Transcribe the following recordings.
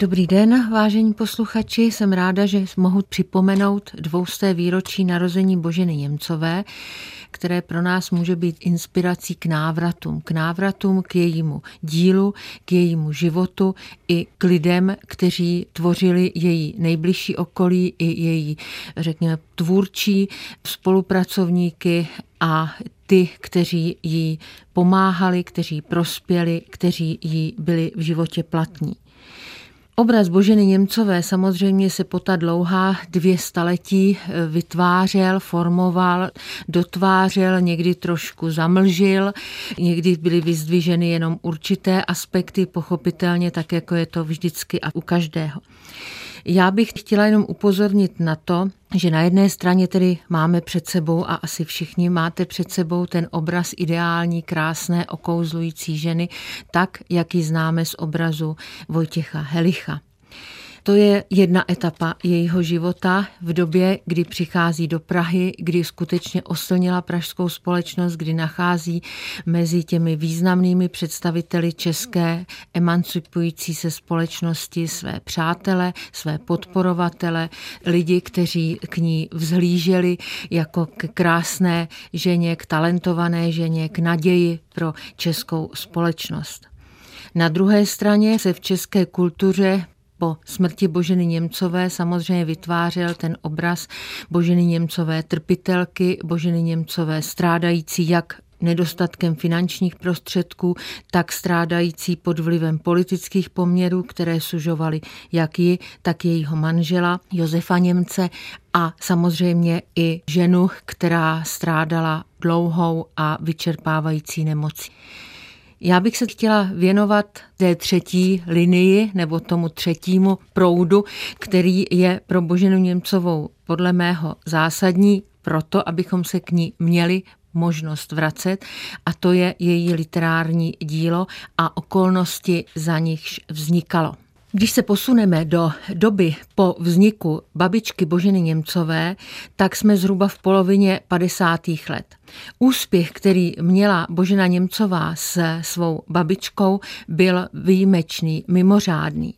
Dobrý den, vážení posluchači. Jsem ráda, že mohu připomenout dvousté výročí narození Boženy Němcové, které pro nás může být inspirací k návratům. K návratům k jejímu dílu, k jejímu životu i k lidem, kteří tvořili její nejbližší okolí i její, řekněme, tvůrčí spolupracovníky a ty, kteří jí pomáhali, kteří prospěli, kteří jí byli v životě platní. Obraz Boženy Němcové samozřejmě se po ta dlouhá dvě staletí eh, vytvářel, formoval, dotvářel, někdy trošku zamlžil, někdy byly vyzdviženy jenom určité aspekty, pochopitelně tak, jako je to vždycky a u každého. Já bych chtěla jenom upozornit na to, že na jedné straně tedy máme před sebou a asi všichni máte před sebou ten obraz ideální, krásné, okouzlující ženy, tak, jak ji známe z obrazu Vojtěcha Helicha. To je jedna etapa jejího života v době, kdy přichází do Prahy, kdy skutečně oslnila pražskou společnost, kdy nachází mezi těmi významnými představiteli české emancipující se společnosti své přátele, své podporovatele, lidi, kteří k ní vzhlíželi jako k krásné ženě, k talentované ženě, k naději pro českou společnost. Na druhé straně se v české kultuře po smrti Boženy Němcové samozřejmě vytvářel ten obraz Boženy Němcové trpitelky, Boženy Němcové strádající jak nedostatkem finančních prostředků, tak strádající pod vlivem politických poměrů, které sužovaly jak ji, tak jejího manžela Josefa Němce a samozřejmě i ženu, která strádala dlouhou a vyčerpávající nemocí. Já bych se chtěla věnovat té třetí linii nebo tomu třetímu proudu, který je pro Boženu Němcovou podle mého zásadní proto, abychom se k ní měli možnost vracet a to je její literární dílo a okolnosti, za nichž vznikalo. Když se posuneme do doby po vzniku babičky Boženy Němcové, tak jsme zhruba v polovině 50. let. Úspěch, který měla Božena Němcová s svou babičkou, byl výjimečný, mimořádný.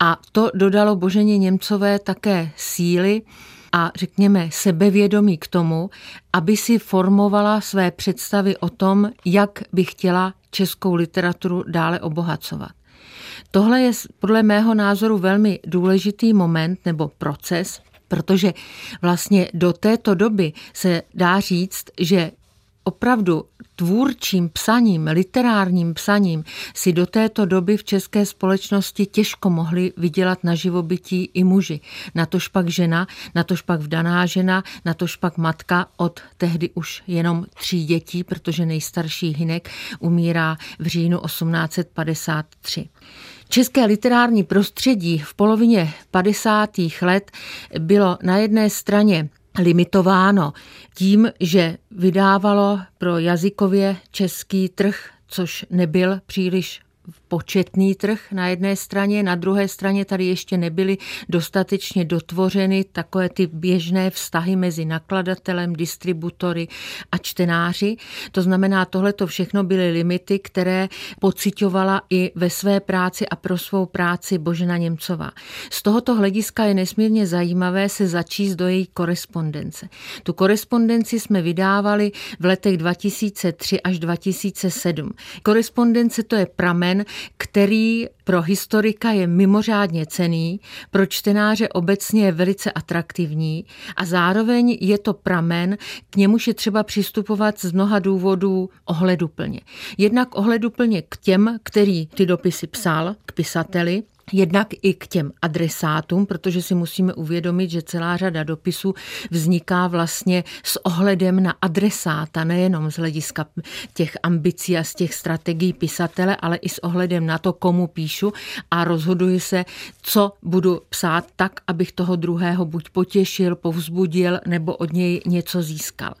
A to dodalo Boženě Němcové také síly a řekněme sebevědomí k tomu, aby si formovala své představy o tom, jak by chtěla českou literaturu dále obohacovat. Tohle je podle mého názoru velmi důležitý moment nebo proces, protože vlastně do této doby se dá říct, že opravdu tvůrčím psaním, literárním psaním si do této doby v české společnosti těžko mohli vydělat na živobytí i muži. Natož pak žena, natož pak vdaná žena, natož pak matka od tehdy už jenom tří dětí, protože nejstarší Hinek umírá v říjnu 1853. České literární prostředí v polovině 50. let bylo na jedné straně limitováno tím, že vydávalo pro jazykově český trh, což nebyl příliš početný trh na jedné straně, na druhé straně tady ještě nebyly dostatečně dotvořeny takové ty běžné vztahy mezi nakladatelem, distributory a čtenáři. To znamená, tohle to všechno byly limity, které pocitovala i ve své práci a pro svou práci Božena Němcová. Z tohoto hlediska je nesmírně zajímavé se začíst do její korespondence. Tu korespondenci jsme vydávali v letech 2003 až 2007. Korespondence to je pramen, který pro historika je mimořádně cený, pro čtenáře obecně je velice atraktivní a zároveň je to pramen, k němuž je třeba přistupovat z mnoha důvodů ohleduplně. Jednak ohleduplně k těm, který ty dopisy psal, k pisateli, Jednak i k těm adresátům, protože si musíme uvědomit, že celá řada dopisů vzniká vlastně s ohledem na adresáta, nejenom z hlediska těch ambicí a z těch strategií pisatele, ale i s ohledem na to, komu píšu a rozhoduji se, co budu psát tak, abych toho druhého buď potěšil, povzbudil nebo od něj něco získal.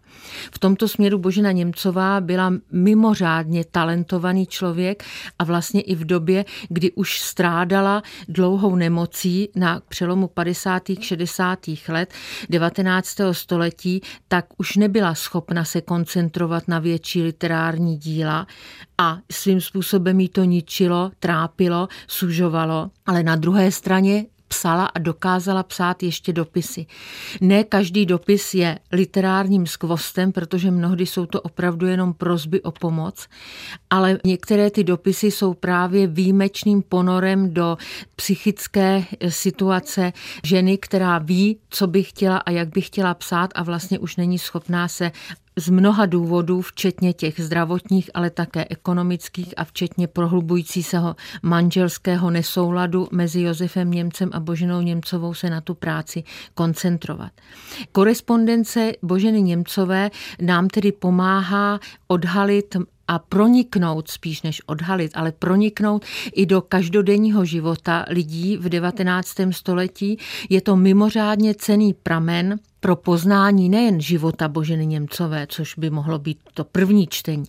V tomto směru Božena Němcová byla mimořádně talentovaný člověk a vlastně i v době, kdy už strádala dlouhou nemocí na přelomu 50. 60. let 19. století, tak už nebyla schopna se koncentrovat na větší literární díla a svým způsobem jí to ničilo, trápilo, sužovalo. Ale na druhé straně psala a dokázala psát ještě dopisy. Ne každý dopis je literárním skvostem, protože mnohdy jsou to opravdu jenom prozby o pomoc, ale některé ty dopisy jsou právě výjimečným ponorem do psychické situace ženy, která ví, co by chtěla a jak by chtěla psát a vlastně už není schopná se z mnoha důvodů, včetně těch zdravotních, ale také ekonomických a včetně prohlubující se manželského nesouladu mezi Josefem Němcem a Boženou Němcovou se na tu práci koncentrovat. Korespondence Boženy Němcové nám tedy pomáhá odhalit a proniknout, spíš než odhalit, ale proniknout i do každodenního života lidí v 19. století. Je to mimořádně cený pramen pro poznání nejen života Boženy Němcové, což by mohlo být to první čtení,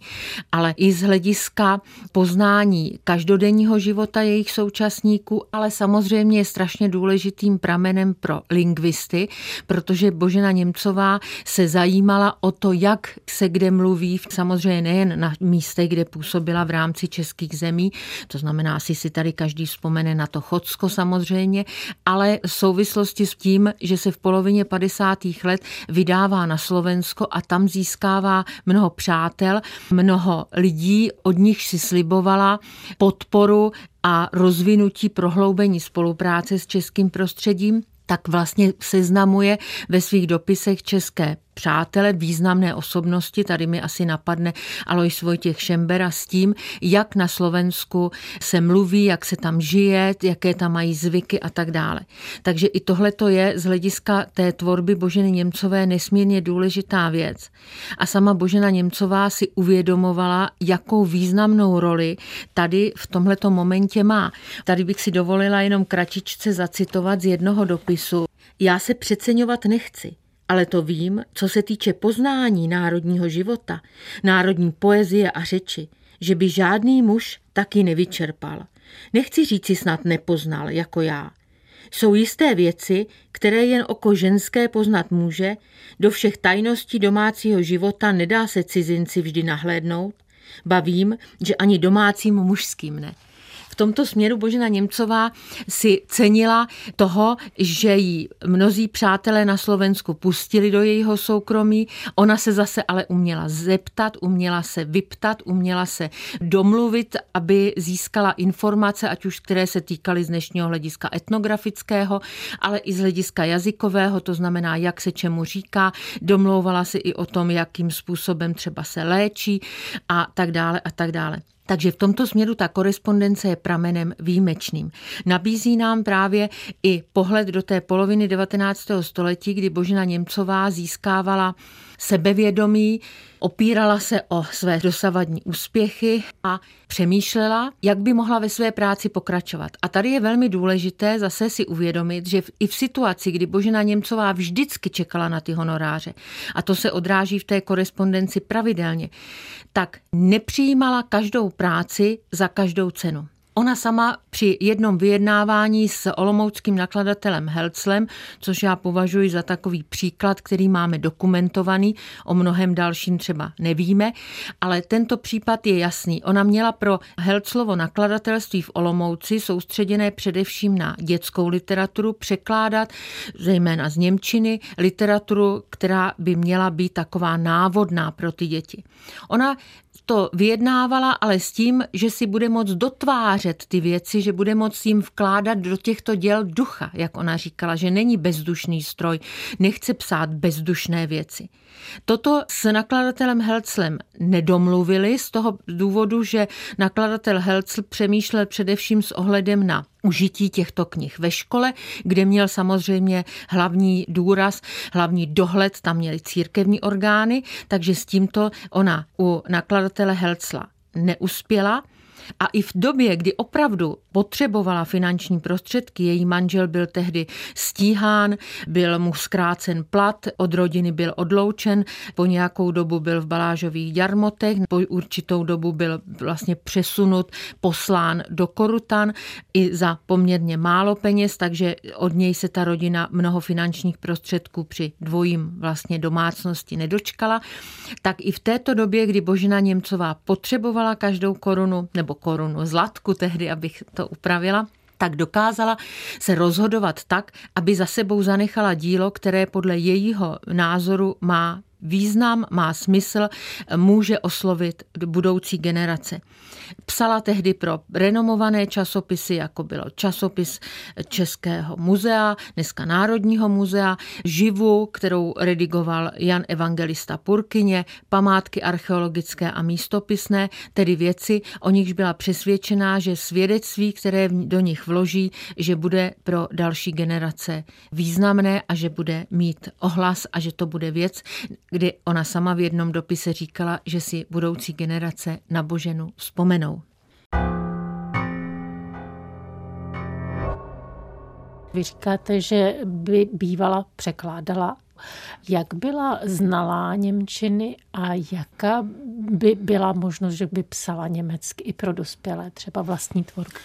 ale i z hlediska poznání každodenního života jejich současníků, ale samozřejmě je strašně důležitým pramenem pro lingvisty, protože Božena Němcová se zajímala o to, jak se kde mluví, samozřejmě nejen na místech, kde působila v rámci českých zemí, to znamená, asi si tady každý vzpomene na to Chodsko samozřejmě, ale v souvislosti s tím, že se v polovině 50 let vydává na Slovensko a tam získává mnoho přátel, mnoho lidí, od nich si slibovala podporu a rozvinutí prohloubení spolupráce s českým prostředím tak vlastně seznamuje ve svých dopisech české přátele, významné osobnosti, tady mi asi napadne Alois Vojtěch Šembera s tím, jak na Slovensku se mluví, jak se tam žije, jaké tam mají zvyky a tak dále. Takže i tohle to je z hlediska té tvorby Boženy Němcové nesmírně důležitá věc. A sama Božena Němcová si uvědomovala, jakou významnou roli tady v tomhleto momentě má. Tady bych si dovolila jenom kratičce zacitovat z jednoho dopisu. Já se přeceňovat nechci. Ale to vím, co se týče poznání národního života, národní poezie a řeči, že by žádný muž taky nevyčerpal. Nechci říci snad nepoznal, jako já. Jsou jisté věci, které jen oko ženské poznat může, do všech tajností domácího života nedá se cizinci vždy nahlédnout, bavím, že ani domácím mužským ne v tomto směru Božena Němcová si cenila toho, že jí mnozí přátelé na Slovensku pustili do jejího soukromí. Ona se zase ale uměla zeptat, uměla se vyptat, uměla se domluvit, aby získala informace, ať už které se týkaly z dnešního hlediska etnografického, ale i z hlediska jazykového, to znamená, jak se čemu říká. Domlouvala si i o tom, jakým způsobem třeba se léčí a tak dále a tak dále. Takže v tomto směru ta korespondence je pramenem výjimečným. Nabízí nám právě i pohled do té poloviny 19. století, kdy Božena Němcová získávala sebevědomí, opírala se o své dosavadní úspěchy a přemýšlela, jak by mohla ve své práci pokračovat. A tady je velmi důležité zase si uvědomit, že i v situaci, kdy Božena Němcová vždycky čekala na ty honoráře, a to se odráží v té korespondenci pravidelně, tak nepřijímala každou práci za každou cenu. Ona sama při jednom vyjednávání s olomouckým nakladatelem Helclem, což já považuji za takový příklad, který máme dokumentovaný, o mnohem dalším třeba nevíme, ale tento případ je jasný. Ona měla pro Helclovo nakladatelství v Olomouci soustředěné především na dětskou literaturu překládat, zejména z Němčiny, literaturu, která by měla být taková návodná pro ty děti. Ona to vyjednávala, ale s tím, že si bude moct dotvářet ty věci, že bude moct jim vkládat do těchto děl ducha, jak ona říkala, že není bezdušný stroj, nechce psát bezdušné věci. Toto s nakladatelem Helclem nedomluvili z toho důvodu, že nakladatel Helcl přemýšlel především s ohledem na užití těchto knih ve škole, kde měl samozřejmě hlavní důraz, hlavní dohled, tam měly církevní orgány, takže s tímto ona u nakladatele Helcla neuspěla A i v době, kdy opravdu potřebovala finanční prostředky, její manžel byl tehdy stíhán, byl mu zkrácen plat, od rodiny byl odloučen, po nějakou dobu byl v Balážových jarmotech, po určitou dobu byl vlastně přesunut, poslán do Korutan i za poměrně málo peněz, takže od něj se ta rodina mnoho finančních prostředků při dvojím vlastně domácnosti nedočkala. Tak i v této době, kdy Božena Němcová potřebovala každou korunu, nebo korunu zlatku tehdy, abych to upravila, tak dokázala se rozhodovat tak, aby za sebou zanechala dílo, které podle jejího názoru má význam, má smysl, může oslovit budoucí generace. Psala tehdy pro renomované časopisy, jako bylo časopis Českého muzea, dneska Národního muzea, Živu, kterou redigoval Jan Evangelista Purkyně, památky archeologické a místopisné, tedy věci, o nichž byla přesvědčená, že svědectví, které do nich vloží, že bude pro další generace významné a že bude mít ohlas a že to bude věc, kdy ona sama v jednom dopise říkala, že si budoucí generace na Boženu vzpomenou. Vy říkáte, že by bývala překládala. Jak byla znalá Němčiny a jaká by byla možnost, že by psala německy i pro dospělé, třeba vlastní tvorbu?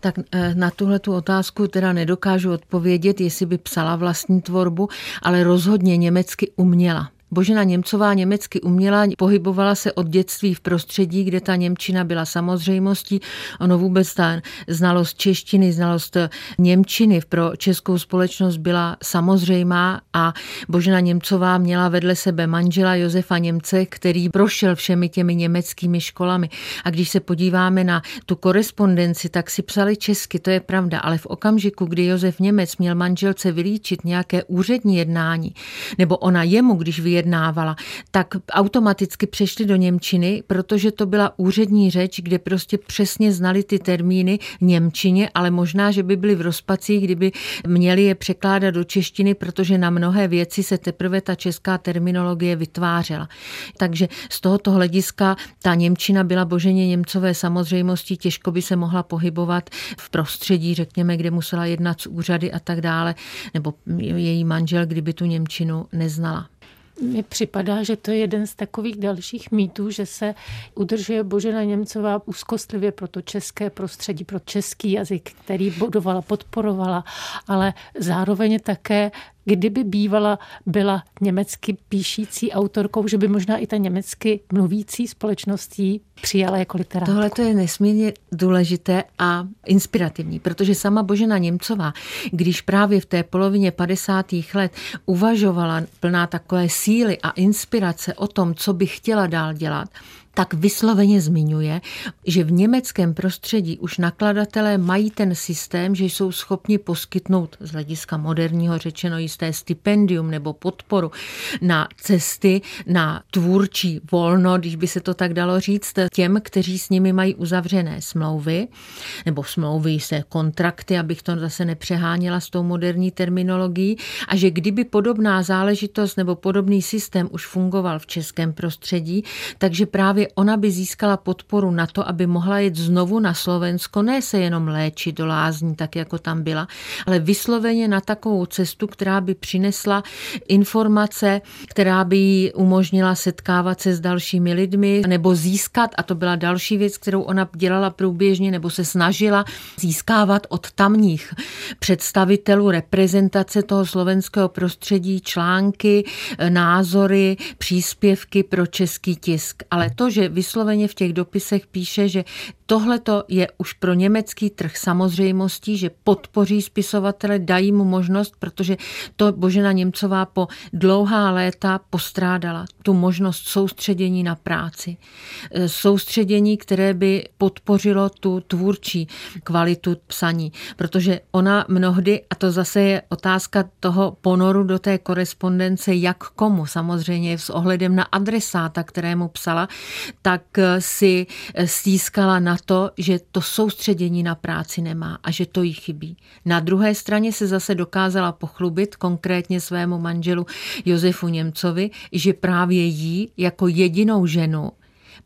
Tak eh, na tuhle tu otázku teda nedokážu odpovědět, jestli by psala vlastní tvorbu, ale rozhodně německy uměla. Božena Němcová německy uměla, pohybovala se od dětství v prostředí, kde ta Němčina byla samozřejmostí. Ono vůbec ta znalost češtiny, znalost Němčiny pro českou společnost byla samozřejmá a Božena Němcová měla vedle sebe manžela Josefa Němce, který prošel všemi těmi německými školami. A když se podíváme na tu korespondenci, tak si psali česky, to je pravda, ale v okamžiku, kdy Josef Němec měl manželce vylíčit nějaké úřední jednání, nebo ona jemu, když vyjednala, vyjednávala, tak automaticky přešli do Němčiny, protože to byla úřední řeč, kde prostě přesně znali ty termíny Němčině, ale možná, že by byli v rozpacích, kdyby měli je překládat do češtiny, protože na mnohé věci se teprve ta česká terminologie vytvářela. Takže z tohoto hlediska ta Němčina byla boženě Němcové samozřejmostí, těžko by se mohla pohybovat v prostředí, řekněme, kde musela jednat s úřady a tak dále, nebo její manžel, kdyby tu Němčinu neznala mi připadá, že to je jeden z takových dalších mýtů, že se udržuje Božena Němcová úzkostlivě pro to české prostředí, pro český jazyk, který budovala, podporovala, ale zároveň také kdyby bývala byla německy píšící autorkou, že by možná i ta německy mluvící společností přijala jako literátku. Tohle to je nesmírně důležité a inspirativní, protože sama Božena Němcová, když právě v té polovině 50. let uvažovala plná takové síly a inspirace o tom, co by chtěla dál dělat, tak vysloveně zmiňuje, že v německém prostředí už nakladatelé mají ten systém, že jsou schopni poskytnout z hlediska moderního řečeno jisté stipendium nebo podporu na cesty, na tvůrčí volno, když by se to tak dalo říct, těm, kteří s nimi mají uzavřené smlouvy, nebo smlouvy se kontrakty, abych to zase nepřeháněla s tou moderní terminologií, a že kdyby podobná záležitost nebo podobný systém už fungoval v českém prostředí, takže právě ona by získala podporu na to, aby mohla jet znovu na Slovensko, ne se jenom léčit do lázní, tak jako tam byla, ale vysloveně na takovou cestu, která by přinesla informace, která by jí umožnila setkávat se s dalšími lidmi, nebo získat, a to byla další věc, kterou ona dělala průběžně, nebo se snažila získávat od tamních představitelů reprezentace toho slovenského prostředí články, názory, příspěvky pro český tisk. Ale to, že vysloveně v těch dopisech píše, že Tohle je už pro německý trh samozřejmostí, že podpoří spisovatele, dají mu možnost, protože to Božena Němcová po dlouhá léta postrádala tu možnost soustředění na práci. E, soustředění, které by podpořilo tu tvůrčí kvalitu psaní, protože ona mnohdy, a to zase je otázka toho ponoru do té korespondence, jak komu, samozřejmě s ohledem na adresáta, kterému psala, tak si stýskala na to, že to soustředění na práci nemá a že to jí chybí. Na druhé straně se zase dokázala pochlubit konkrétně svému manželu Josefu Němcovi, že právě jí jako jedinou ženu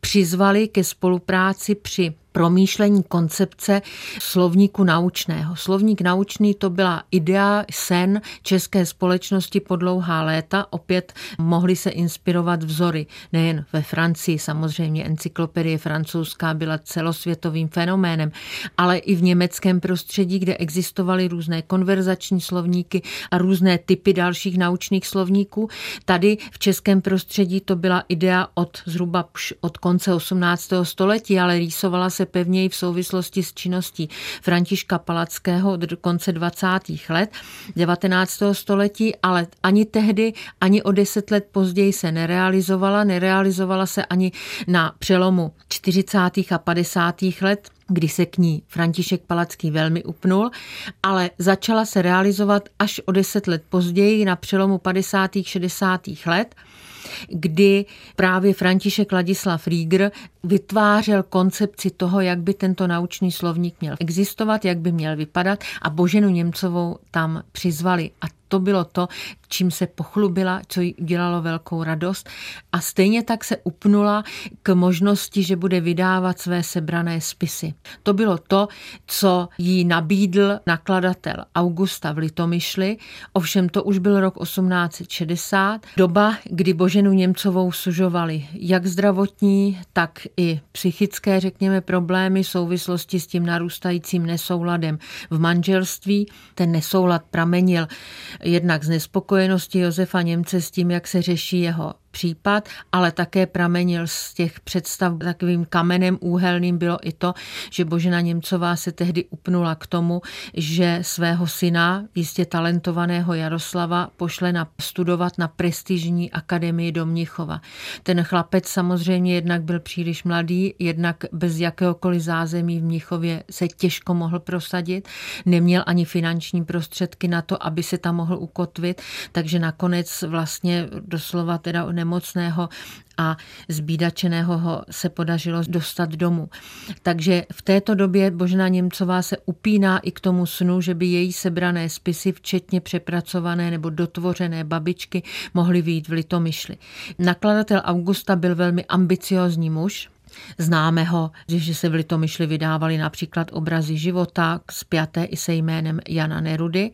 přizvali ke spolupráci při promýšlení koncepce slovníku naučného. Slovník naučný to byla idea, sen české společnosti po dlouhá léta. Opět mohly se inspirovat vzory nejen ve Francii, samozřejmě encyklopedie francouzská byla celosvětovým fenoménem, ale i v německém prostředí, kde existovaly různé konverzační slovníky a různé typy dalších naučných slovníků. Tady v českém prostředí to byla idea od zhruba od konce 18. století, ale rýsovala se pevněji v souvislosti s činností Františka Palackého od konce 20. let 19. století, ale ani tehdy, ani o deset let později se nerealizovala. Nerealizovala se ani na přelomu 40. a 50. let kdy se k ní František Palacký velmi upnul, ale začala se realizovat až o deset let později na přelomu 50. 60. let kdy právě František Ladislav Rieger vytvářel koncepci toho, jak by tento naučný slovník měl existovat, jak by měl vypadat a Boženu Němcovou tam přizvali. A to bylo to, čím se pochlubila, co jí dělalo velkou radost. A stejně tak se upnula k možnosti, že bude vydávat své sebrané spisy. To bylo to, co jí nabídl nakladatel Augusta v Litomyšli. Ovšem to už byl rok 1860, doba, kdy Boženu Němcovou sužovali jak zdravotní, tak i psychické, řekněme, problémy v souvislosti s tím narůstajícím nesouladem v manželství. Ten nesoulad pramenil jednak z nespokojenosti Josefa Němce s tím, jak se řeší jeho případ, ale také pramenil z těch představ takovým kamenem úhelným bylo i to, že Božena Němcová se tehdy upnula k tomu, že svého syna, jistě talentovaného Jaroslava, pošle na studovat na prestižní akademii do Mnichova. Ten chlapec samozřejmě jednak byl příliš mladý, jednak bez jakéhokoliv zázemí v Mnichově se těžko mohl prosadit, neměl ani finanční prostředky na to, aby se tam mohl ukotvit, takže nakonec vlastně doslova teda nemocného a zbídačeného ho se podařilo dostat domů. Takže v této době Božena Němcová se upíná i k tomu snu, že by její sebrané spisy, včetně přepracované nebo dotvořené babičky, mohly výjít v Litomyšli. Nakladatel Augusta byl velmi ambiciozní muž, Známe ho, že se v Litomyšli vydávali například obrazy života, spjaté i se jménem Jana Nerudy,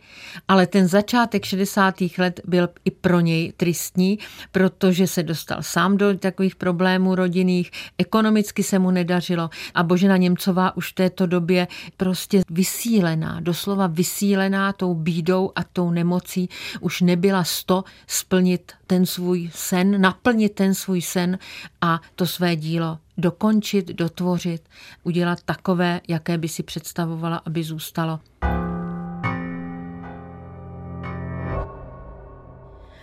ale ten začátek 60. let byl i pro něj tristní, protože se dostal sám do takových problémů rodinných, ekonomicky se mu nedařilo a Božena Němcová už v této době prostě vysílená, doslova vysílená tou bídou a tou nemocí, už nebyla sto splnit ten svůj sen, naplnit ten svůj sen a to své dílo dokončit, dotvořit, udělat takové, jaké by si představovala, aby zůstalo.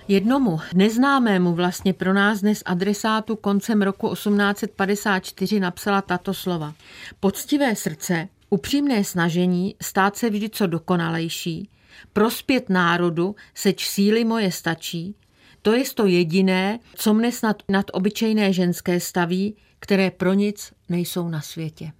Jednomu neznámému vlastně pro nás dnes adresátu koncem roku 1854 napsala tato slova. Poctivé srdce, upřímné snažení stát se vždy co dokonalejší, prospět národu, seč síly moje stačí, to je to jediné, co mne snad nad obyčejné ženské staví, které pro nic nejsou na světě.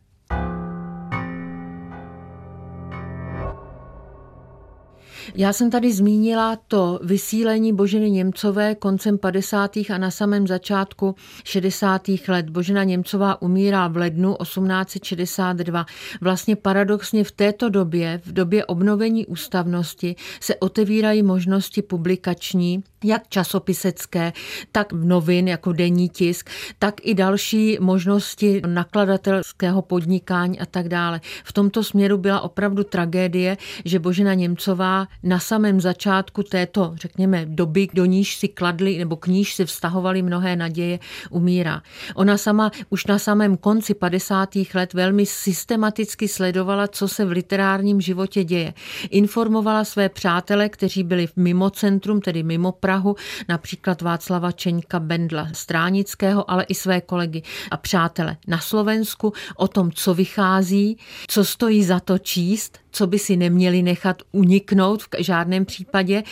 Já jsem tady zmínila to vysílení Boženy Němcové koncem 50. a na samém začátku 60. let. Božena Němcová umírá v lednu 1862. Vlastně paradoxně v této době, v době obnovení ústavnosti, se otevírají možnosti publikační, jak časopisecké, tak novin jako denní tisk, tak i další možnosti nakladatelského podnikání a tak dále. V tomto směru byla opravdu tragédie, že Božena Němcová na samém začátku této, řekněme, doby, do níž si kladli nebo k níž si vztahovali mnohé naděje, umírá. Ona sama už na samém konci 50. let velmi systematicky sledovala, co se v literárním životě děje. Informovala své přátele, kteří byli mimo centrum, tedy mimo Prahu, například Václava Čeňka Bendla Stránického, ale i své kolegy a přátele na Slovensku o tom, co vychází, co stojí za to číst, co by si neměli nechat uniknout v žádném případě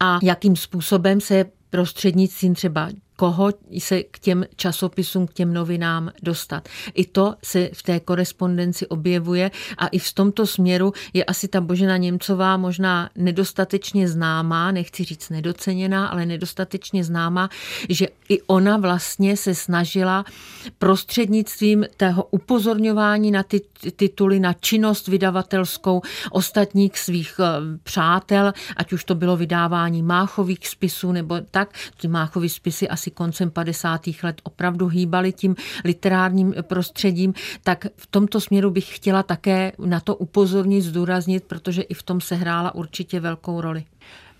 a jakým způsobem se prostřednictvím třeba koho se k těm časopisům, k těm novinám dostat. I to se v té korespondenci objevuje a i v tomto směru je asi ta Božena Němcová možná nedostatečně známá, nechci říct nedoceněná, ale nedostatečně známá, že i ona vlastně se snažila prostřednictvím tého upozorňování na ty tituly, na činnost vydavatelskou ostatních svých eh, přátel, ať už to bylo vydávání máchových spisů nebo tak, ty máchové spisy asi koncem 50. let opravdu hýbaly tím literárním prostředím, tak v tomto směru bych chtěla také na to upozornit, zdůraznit, protože i v tom se hrála určitě velkou roli.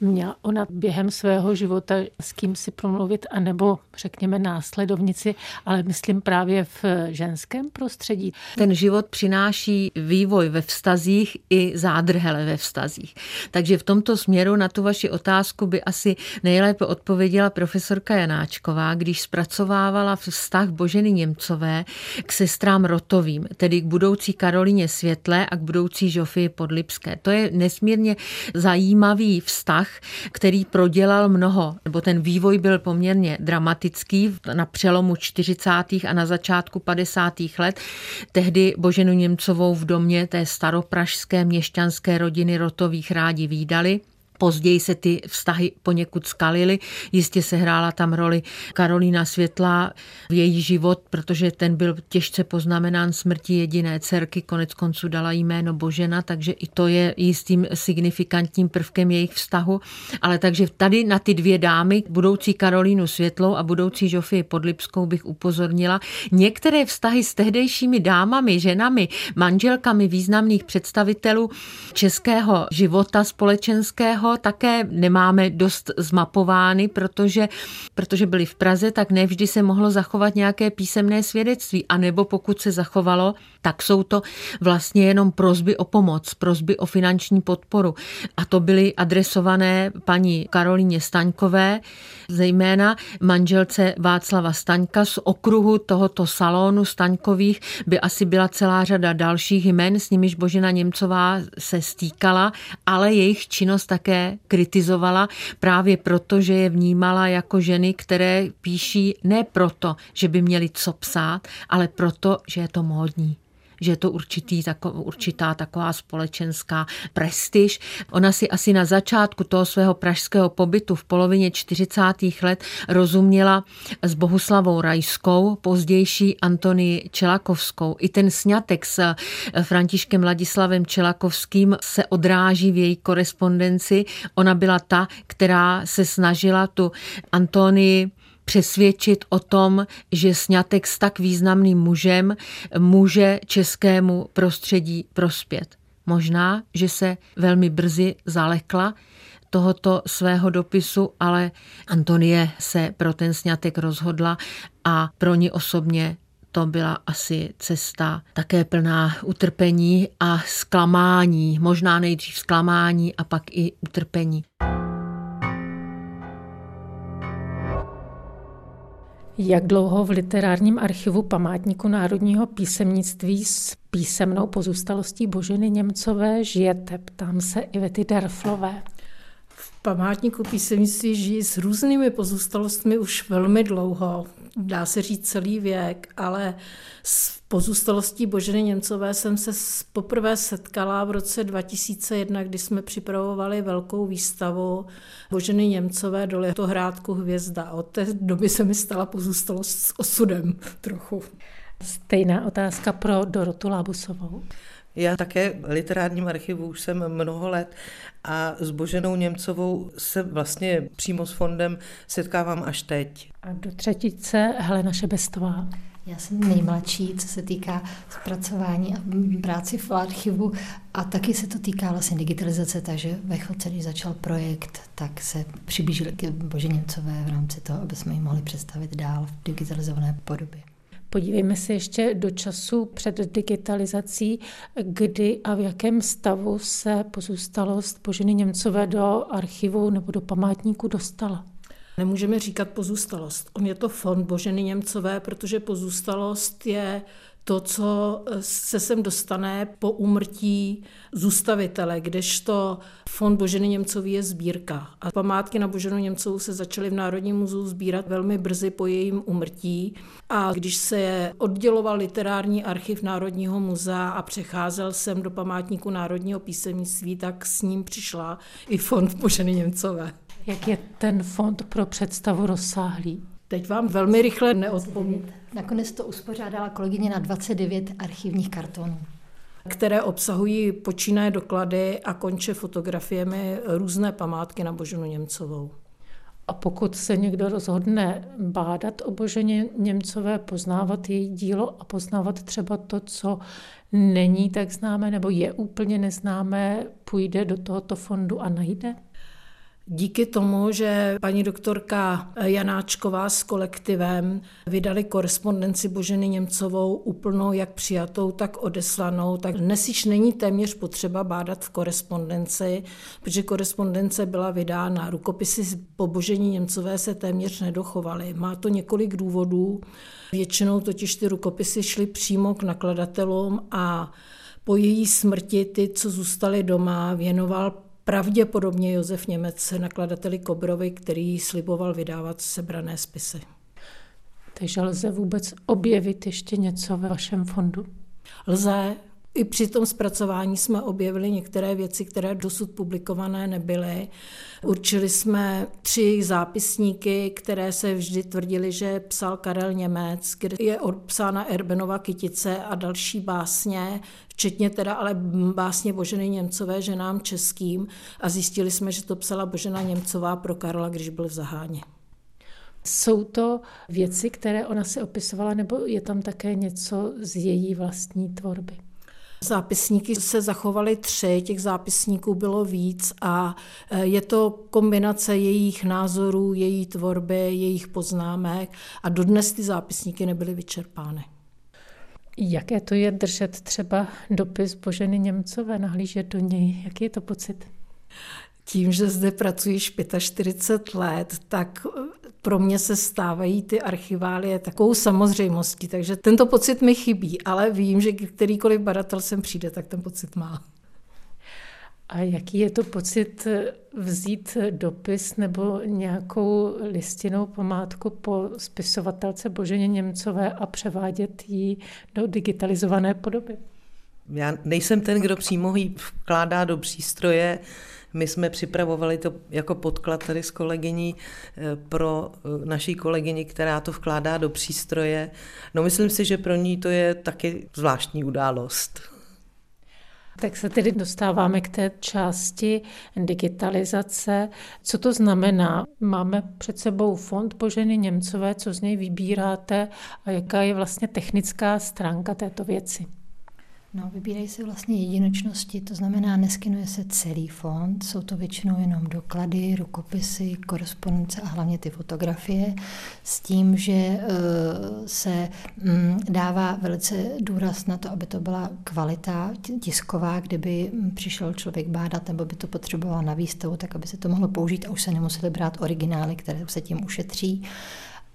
Měla ona během svého života s kým si promluvit, anebo řekněme následovnici, ale myslím právě v ženském prostředí. Ten život přináší vývoj ve vztazích i zádrhele ve vztazích. Takže v tomto směru na tu vaši otázku by asi nejlépe odpověděla profesorka Janáčková, když zpracovávala vztah Boženy Němcové k sestrám Rotovým, tedy k budoucí Karolině Světlé a k budoucí Žofii Podlipské. To je nesmírně zajímavý vztah, který prodělal mnoho, nebo ten vývoj byl poměrně dramatický na přelomu 40. a na začátku 50. let. Tehdy Boženu Němcovou v domě té staropražské měšťanské rodiny Rotových rádi výdali. Později se ty vztahy poněkud skalily. Jistě se hrála tam roli Karolína Světla v její život, protože ten byl těžce poznamenán smrti jediné dcerky, konec konců dala jméno Božena, takže i to je jistým signifikantním prvkem jejich vztahu. Ale takže tady na ty dvě dámy, budoucí Karolínu Světlou a budoucí Žofii Podlipskou bych upozornila. Některé vztahy s tehdejšími dámami, ženami, manželkami významných představitelů českého života společenského také nemáme dost zmapovány, protože, protože byli v Praze, tak nevždy se mohlo zachovat nějaké písemné svědectví. A nebo pokud se zachovalo, tak jsou to vlastně jenom prozby o pomoc, prozby o finanční podporu. A to byly adresované paní Karolíně Staňkové, zejména manželce Václava Staňka z okruhu tohoto salonu Staňkových by asi byla celá řada dalších jmen, s nimiž Božena Němcová se stýkala, ale jejich činnost také kritizovala právě proto, že je vnímala jako ženy, které píší ne proto, že by měli co psát, ale proto, že je to módní že je to určitý, tako, určitá taková společenská prestiž. Ona si asi na začátku toho svého pražského pobytu v polovině 40. let rozuměla s Bohuslavou Rajskou, pozdější Antonii Čelakovskou. I ten sňatek s Františkem Ladislavem Čelakovským se odráží v její korespondenci. Ona byla ta, která se snažila tu Antonii přesvědčit o tom, že snětek s tak významným mužem může českému prostředí prospět. Možná, že se velmi brzy zalekla tohoto svého dopisu, ale Antonie se pro ten snětek rozhodla a pro ní osobně to byla asi cesta také plná utrpení a zklamání, možná nejdřív zklamání a pak i utrpení. Jak dlouho v literárním archivu památníku národního písemnictví s písemnou pozůstalostí Boženy Němcové žijete? Ptám se Ivety Darflové. V památníku písemnictví žijí s různými pozůstalostmi už velmi dlouho dá se říct celý věk, ale s pozůstalostí Boženy Němcové jsem se poprvé setkala v roce 2001, kdy jsme připravovali velkou výstavu Boženy Němcové do Letohrádku Hvězda. Od té doby se mi stala pozůstalost s osudem trochu. Stejná otázka pro Dorotu Lábusovou. Já také v literárním archivu už jsem mnoho let a s Boženou Němcovou se vlastně přímo s fondem setkávám až teď. A do třetice Helena Šebestová. Já jsem nejmladší, co se týká zpracování a práci v archivu a taky se to týká vlastně digitalizace, takže ve chodce, když začal projekt, tak se přiblížili k Bože Němcové v rámci toho, aby jsme ji mohli představit dál v digitalizované podobě. Podívejme se ještě do času před digitalizací, kdy a v jakém stavu se pozůstalost Boženy Němcové do archivu nebo do památníku dostala. Nemůžeme říkat pozůstalost. On je to fond Boženy Němcové, protože pozůstalost je to, co se sem dostane po úmrtí zůstavitele, kdežto Fond Boženy Němcový je sbírka. A památky na Boženu Němcovou se začaly v Národním muzeu sbírat velmi brzy po jejím umrtí. A když se odděloval literární archiv Národního muzea a přecházel sem do památníku Národního písemnictví, tak s ním přišla i Fond Boženy Němcové. Jak je ten fond pro představu rozsáhlý? Teď vám velmi rychle neodpovím. Nakonec to uspořádala kolegyně na 29 archivních kartonů které obsahují počínaje doklady a konče fotografiemi různé památky na Boženu Němcovou. A pokud se někdo rozhodne bádat o Boženě Němcové, poznávat její dílo a poznávat třeba to, co není tak známé nebo je úplně neznámé, půjde do tohoto fondu a najde? Díky tomu, že paní doktorka Janáčková s kolektivem vydali korespondenci Boženy Němcovou úplnou, jak přijatou, tak odeslanou, tak dnes již není téměř potřeba bádat v korespondenci, protože korespondence byla vydána. Rukopisy po Božení Němcové se téměř nedochovaly. Má to několik důvodů. Většinou totiž ty rukopisy šly přímo k nakladatelům a po její smrti ty, co zůstali doma, věnoval pravděpodobně Josef Němec nakladateli Kobrovi, který sliboval vydávat sebrané spisy. Takže lze vůbec objevit ještě něco ve vašem fondu? Lze, i při tom zpracování jsme objevili některé věci, které dosud publikované nebyly. Určili jsme tři zápisníky, které se vždy tvrdili, že psal Karel Němec, kde je odpsána Erbenova kytice a další básně, včetně teda ale básně Boženy Němcové ženám českým a zjistili jsme, že to psala Božena Němcová pro Karla, když byl v Zaháně. Jsou to věci, které ona si opisovala, nebo je tam také něco z její vlastní tvorby? Zápisníky se zachovaly tři, těch zápisníků bylo víc a e, je to kombinace jejich názorů, její tvorby, jejich poznámek a dodnes ty zápisníky nebyly vyčerpány. Jaké to je držet třeba dopis Boženy Němcové, nahlížet do něj? Jaký je to pocit? Tím, že zde pracuji 45 let, tak pro mě se stávají ty archiválie takovou samozřejmostí, takže tento pocit mi chybí, ale vím, že kterýkoliv badatel sem přijde, tak ten pocit má. A jaký je to pocit vzít dopis nebo nějakou listinou památku po spisovatelce Boženě Němcové a převádět ji do digitalizované podoby? Já nejsem ten, kdo přímo ji vkládá do přístroje, my jsme připravovali to jako podklad tady s kolegyní eh, pro eh, naší kolegyni, která to vkládá do přístroje. No myslím si, že pro ní to je taky zvláštní událost. Tak se tedy dostáváme k té části digitalizace. Co to znamená? Máme před sebou fond Boženy Němcové, co z něj vybíráte a jaká je vlastně technická stránka této věci? No, vybírají se vlastně jedinečnosti, to znamená, neskinuje se celý fond, jsou to většinou jenom doklady, rukopisy, korespondence a hlavně ty fotografie, s tím, že uh, se um, dává velice důraz na to, aby to byla kvalita tisková, kdyby přišel člověk bádat nebo by to potřeboval na výstavu, tak aby se to mohlo použít a už se nemuseli brát originály, které se tím ušetří.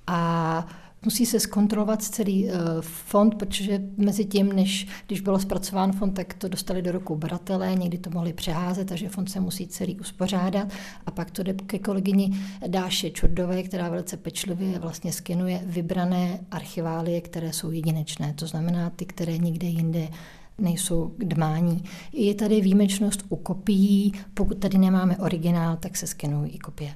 A Musí se zkontrolovat celý uh, fond, protože mezi tím, než když bylo zpracován fond, tak to dostali do rukou badatelé, někdy to mohli přeházet, takže fond se musí celý uspořádat a pak to jde ke kolegyni Dáše Čurdové, která velice pečlivě vlastně skenuje vybrané archiválie, které jsou jedinečné, to znamená ty, které nikde jinde nejsou k dmání. Je tady výjimečnost u kopií, pokud tady nemáme originál, tak se skenují i kopie.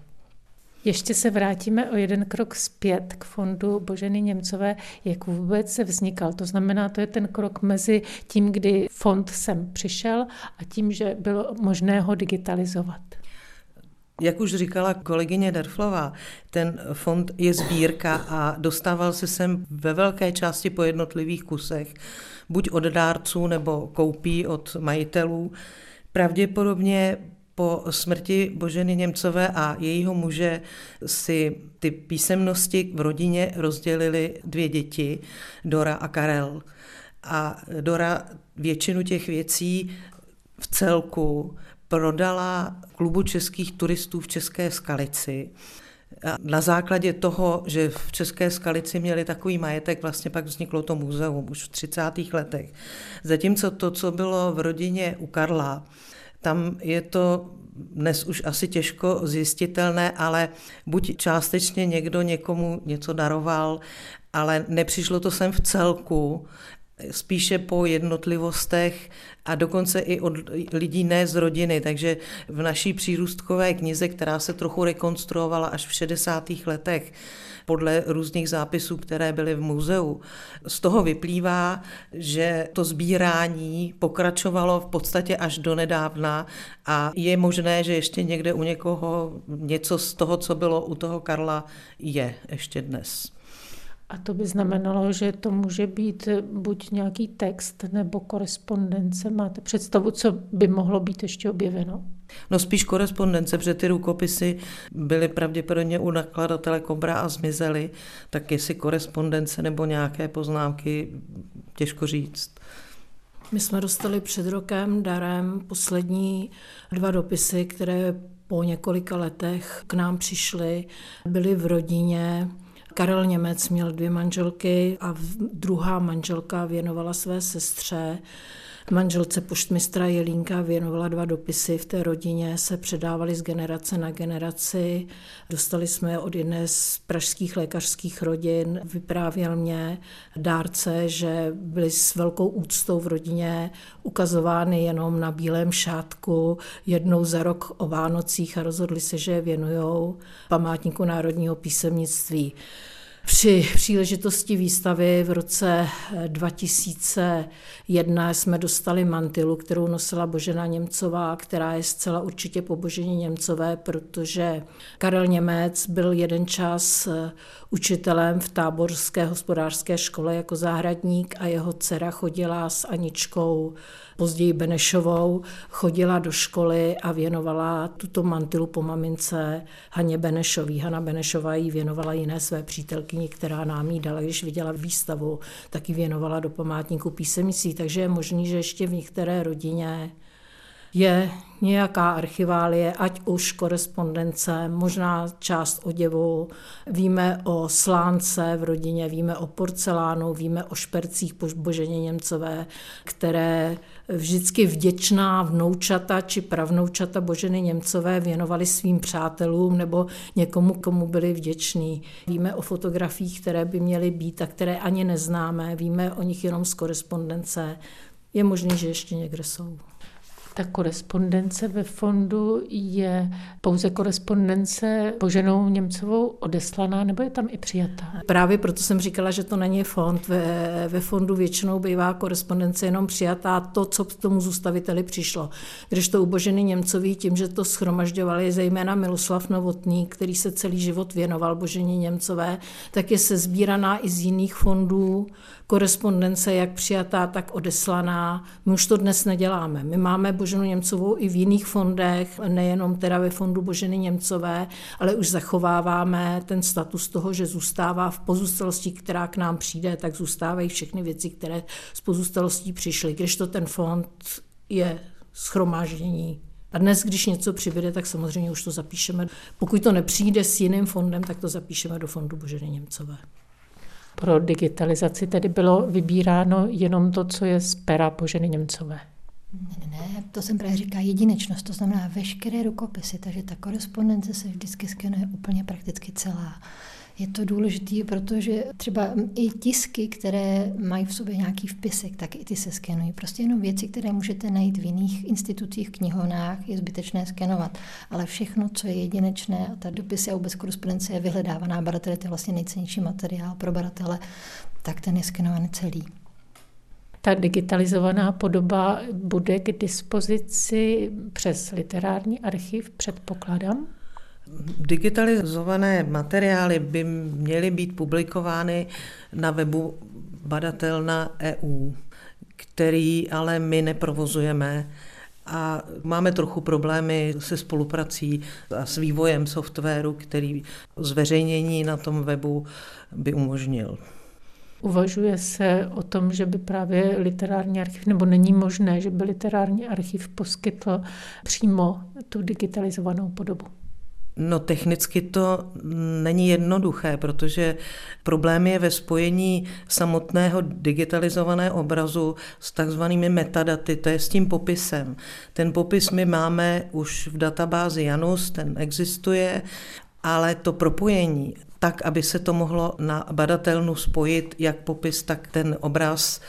Ještě se vrátíme o jeden krok zpět k fondu Boženy Němcové, jak vůbec se vznikal. To znamená, to je ten krok mezi tím, kdy fond sem přišel a tím, že bylo možné ho digitalizovat. Jak už říkala kolegyně Derflová, ten fond je sbírka a dostával se sem ve velké části po jednotlivých kusech, buď od dárců nebo koupí od majitelů. Pravděpodobně po smrti Boženy Němcové a jejího muže si ty písemnosti v rodině rozdělili dvě děti, Dora a Karel. A Dora většinu těch věcí v celku prodala klubu českých turistů v České Skalici. A na základě toho, že v České Skalici měli takový majetek, vlastně pak vzniklo to muzeum už v 30. letech. Zatímco to, co bylo v rodině u Karla, tam je to dnes už asi těžko zjistitelné, ale buď částečně někdo někomu něco daroval, ale nepřišlo to sem v celku, spíše po jednotlivostech a dokonce i od lidí ne z rodiny. Takže v naší přírůstkové knize, která se trochu rekonstruovala až v 60. letech, podle různých zápisů, které byly v muzeu. Z toho vyplývá, že to sbírání pokračovalo v podstatě až do nedávna a je možné, že ještě někde u někoho něco z toho, co bylo u toho Karla, je ještě dnes. A to by znamenalo, že to může být buď nějaký text nebo korespondence. Máte představu, co by mohlo být ještě objeveno? No spíš korespondence, protože ty rukopisy byly pravděpodobně u nakladatele Kobra a zmizely, tak jestli korespondence nebo nějaké poznámky, těžko říct. My jsme dostali před rokem darem poslední dva dopisy, které po několika letech k nám přišly. Byly v rodině Karel Němec měl dvě manželky a druhá manželka věnovala své sestře. Manželce poštmistra Jelínka věnovala dva dopisy v té rodině, se předávaly z generace na generaci. Dostali jsme je od jedné z pražských lékařských rodin. Vyprávěl mě dárce, že byly s velkou úctou v rodině ukazovány jenom na bílém šátku jednou za rok o Vánocích a rozhodli se, že je věnují památníku národního písemnictví. Při příležitosti výstavy v roce 2001 eh, jsme dostali mantilu, kterou nosila Božena Němcová, která je zcela určitě po Boženě Němcové, protože Karel Němec byl jeden čas eh, učitelem v táborské hospodářské škole jako zahradník a jeho dcera chodila s Aničkou později Benešovou, chodila do školy a věnovala tuto mantilu po mamince Haně Benešový. Hana Benešová jí věnovala jiné své přítelkyni, která nám jí dala, když viděla výstavu, tak ji věnovala do památníku písemnicí. Takže je možný, že ještě v některé rodině je nějaká archiválie, ať už korespondence, možná část oděvu. Víme o slánce v rodině, víme o porcelánu, víme o špercích po Boženě Němcové, které vždycky vděčná vnoučata či pravnoučata Boženy Němcové věnovali svým přátelům nebo někomu, komu byli vděční. Víme o fotografiích, které by měly být a které ani neznáme, víme o nich jenom z korespondence. Je možné, že ještě někde jsou. Ta korespondence ve fondu je pouze korespondence Boženou Němcovou odeslaná, nebo je tam i přijatá? Právě proto jsem říkala, že to není fond. Ve, ve fondu většinou bývá korespondence jenom přijatá to, co k tomu zůstaviteli přišlo. Když to u Boženy Němcový tím, že to schromažďovali zejména Miloslav Novotný, který se celý život věnoval Boženě Němcové, tak je sezbíraná i z jiných fondů korespondence, jak přijatá, tak odeslaná. My už to dnes neděláme. My máme Boženu Němcovou i v jiných fondech, nejenom teda ve fondu Boženy Němcové, ale už zachováváme ten status toho, že zůstává v pozůstalosti, která k nám přijde, tak zůstávají všechny věci, které z pozůstalostí přišly. Když to ten fond je schromáždění a dnes, když něco přibude, tak samozřejmě už to zapíšeme. Pokud to nepřijde s jiným fondem, tak to zapíšeme do fondu Boženy Němcové. Pro digitalizaci tedy bylo vybíráno jenom to, co je z pera Boženy Němcové. Ne, ne, to jsem právě říká jedinečnost, to znamená veškeré rukopisy, takže ta korespondence se vždycky skenuje úplně prakticky celá. Je to důležité, protože třeba i tisky, které mají v sobě nějaký vpisek, tak i ty se skenují. Prostě jenom věci, které můžete najít v jiných institucích, knihovnách, je zbytečné skenovat. Ale všechno, co je jedinečné, a ta dopisy a vůbec korespondence je vyhledávaná, baratel to je vlastně nejcennější materiál pro baratele, tak ten je skenovaný celý. Ta digitalizovaná podoba bude k dispozici přes literární archiv, předpokládám? Digitalizované materiály by měly být publikovány na webu badatelna EU, který ale my neprovozujeme a máme trochu problémy se spoluprací a s vývojem softwaru, který zveřejnění na tom webu by umožnil. Uvažuje se o tom, že by právě literární archiv, nebo není možné, že by literární archiv poskytl přímo tu digitalizovanou podobu. No technicky to není jednoduché, protože problém je ve spojení samotného digitalizovaného obrazu s takzvanými metadaty, to je s tím popisem. Ten popis my máme už v databázi Janus, ten existuje, ale to propojení, tak, aby se to mohlo na badatelnu spojit, jak popis, tak ten obraz,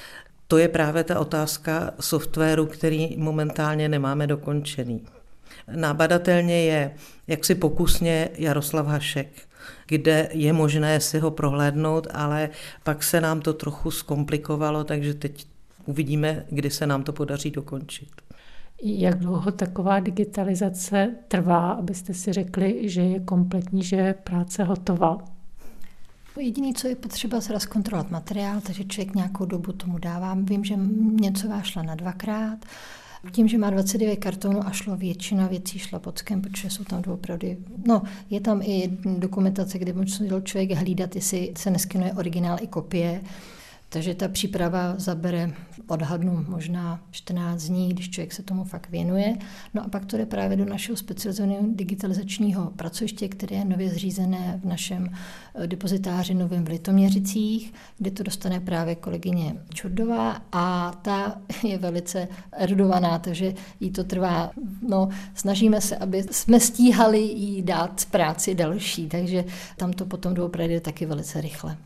to je právě ta otázka softwaru, který momentálně nemáme dokončený. Nábadatelně je jaksi pokusně Jaroslav Hašek, kde je možné si ho prohlédnout, ale pak se nám to trochu zkomplikovalo, takže teď uvidíme, kdy se nám to podaří dokončit. Jak dlouho taková digitalizace trvá, abyste si řekli, že je kompletní, že je práce hotová? Jediné, co je potřeba, se zkontrolovat materiál, takže člověk nějakou dobu tomu dává. Vím, že něco vášla na dvakrát, tím, že má 29 kartonů a šlo většina věcí šla pod skem, protože jsou tam doopravdy. No, je tam i dokumentace, kde může člověk hlídat, jestli se neskenuje originál i kopie. Takže ta příprava zabere, odhadnu, možná 14 dní, když člověk se tomu fakt věnuje. No a pak to jde právě do našeho specializovaného digitalizačního pracoviště, které je nově zřízené v našem eh, depozitáři Novém v Litoměřicích, kde to dostane právě kolegyně Čurdová a ta je velice erudovaná, takže jí to trvá, no snažíme se, aby jsme stíhali jí dát práci další, takže tam to potom doopravdy taky velice rychle.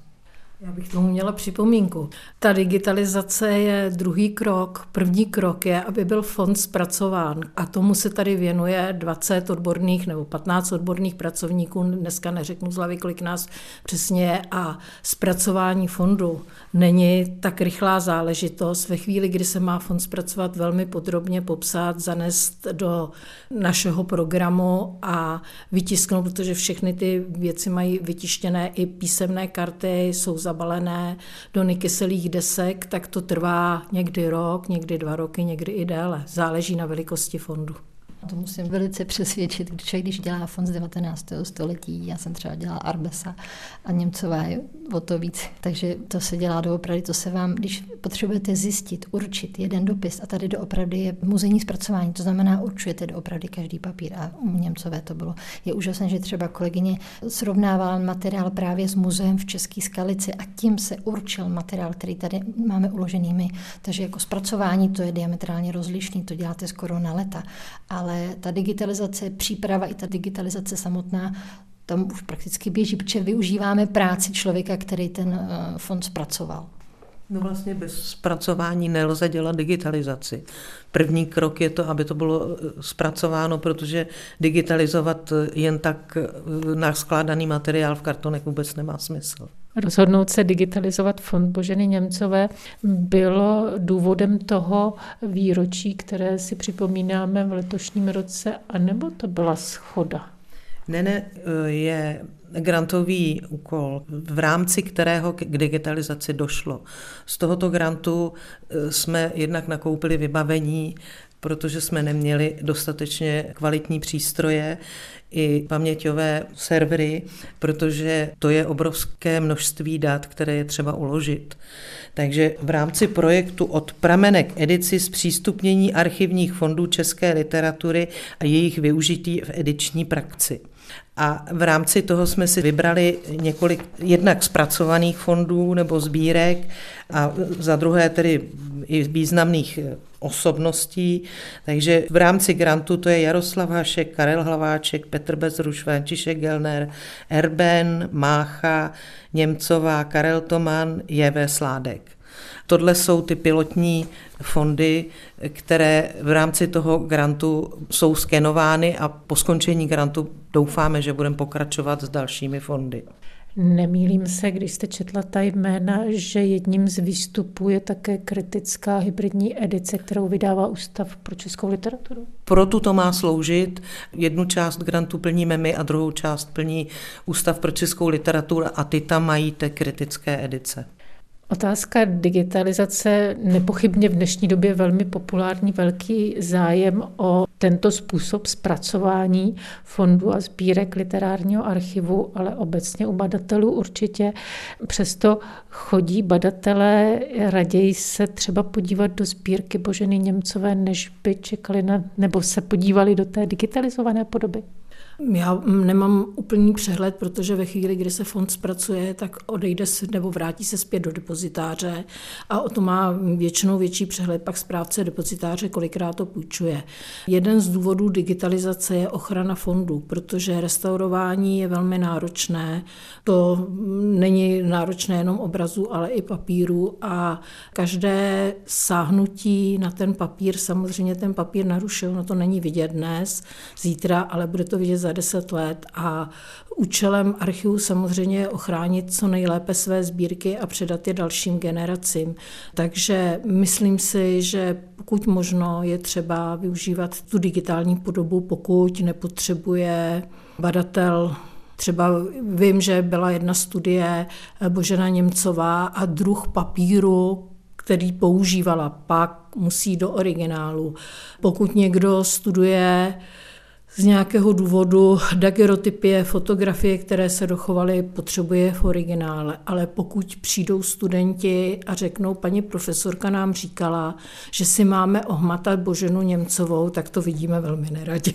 Já bych tomu měla připomínku. Ta digitalizace je druhý krok. První krok je, aby byl fond zpracován. A tomu se tady věnuje 20 odborných nebo 15 odborných pracovníků. Dneska neřeknu z hlavy, kolik nás přesně je. A zpracování fondu není tak rychlá záležitost. Ve chvíli, kdy se má fond zpracovat velmi podrobně, popsat, zanést do našeho programu a vytisknout, protože všechny ty věci mají vytištěné i písemné karty, jsou zabalené do nekyselých desek, tak to trvá někdy rok, někdy dva roky, někdy i déle. Záleží na velikosti fondu. To musím velice přesvědčit, když člověk, když dělá fond z 19. století, já jsem třeba dělala Arbesa a Němcová je o to víc, takže to se dělá doopravdy, to se vám, když potřebujete zjistit, určit jeden dopis a tady doopravdy je muzejní zpracování, to znamená určujete doopravdy každý papír a u Němcové to bylo. Je úžasné, že třeba kolegyně srovnávala materiál právě s muzeem v České skalici a tím se určil materiál, který tady máme uložený my. Takže jako zpracování to je diametrálně rozlišný, to děláte skoro na leta, ale ale ta digitalizace, příprava i ta digitalizace samotná, tam už prakticky běží, protože využíváme práci člověka, který ten eh, fond zpracoval. No vlastně bez zpracování nelze dělat digitalizaci. První krok je to, aby to bylo eh, zpracováno, protože digitalizovat eh, jen tak naskládaný materiál v kartonech vůbec nemá smysl. Rozhodnout se digitalizovat fond Boženy Němcové bylo důvodem toho výročí, které si připomínáme v letošním roce, anebo to byla schoda? Ne, ne, je grantový úkol, v rámci kterého k digitalizaci došlo. Z tohoto grantu eh, jsme jednak nakoupili vybavení, protože jsme neměli dostatečně kvalitní přístroje i paměťové servery, protože to je obrovské množství dat, které je třeba uložit. Takže v rámci projektu od pramenek edici zpřístupnění archivních fondů české literatury a jejich využití v ediční praxi. A v rámci toho jsme si vybrali několik jednak zpracovaných fondů nebo sbírek a za druhé tedy i významných osobností. Takže v rámci grantu to je Jaroslav Hašek, Karel Hlaváček, Petr Bezruš, František Gelner, Erben, Mácha, Němcová, Karel Toman, J.V. Sládek. Tohle jsou ty pilotní fondy, které v rámci toho grantu jsou skenovány a po skončení grantu doufáme, že budeme pokračovat s dalšími fondy. Nemýlím se, když jste četla ta jména, že jedním z výstupů je také kritická hybridní edice, kterou vydává Ústav pro českou literaturu? Pro to má sloužit. Jednu část grantu plníme my a druhou část plní Ústav pro českou literaturu a ty tam mají ty kritické edice. Otázka digitalizace nepochybně v dnešní době velmi populární, velký zájem o tento způsob zpracování fondu a sbírek literárního archivu, ale obecně u badatelů určitě. Přesto chodí badatelé raději se třeba podívat do sbírky Boženy Němcové, než by čekali na, nebo se podívali do té digitalizované podoby. Já nemám úplný přehled, protože ve chvíli, kdy se fond zpracuje, tak odejde se nebo vrátí se zpět do depozitáře a o to má většinou větší přehled pak správce depozitáře, kolikrát to půjčuje. Jeden z důvodů digitalizace je ochrana fondů, protože restaurování je velmi náročné. To není náročné jenom obrazu, ale i papíru a každé sáhnutí na ten papír, samozřejmě ten papír narušil, no to není vidět dnes, zítra, ale bude to vidět za 10 let a účelem archivu samozřejmě je ochránit co nejlépe své sbírky a předat je dalším generacím. Takže myslím si, že pokud možno je třeba využívat tu digitální podobu, pokud nepotřebuje badatel Třeba vím, že byla jedna studie Božena Němcová a druh papíru, který používala, pak musí do originálu. Pokud někdo studuje z nějakého důvodu dagerotypie, fotografie, které se dochovaly, potřebuje v originále. Ale pokud přijdou studenti a řeknou, paní profesorka nám říkala, že si máme ohmatat Boženu Němcovou, tak to vidíme velmi neradi.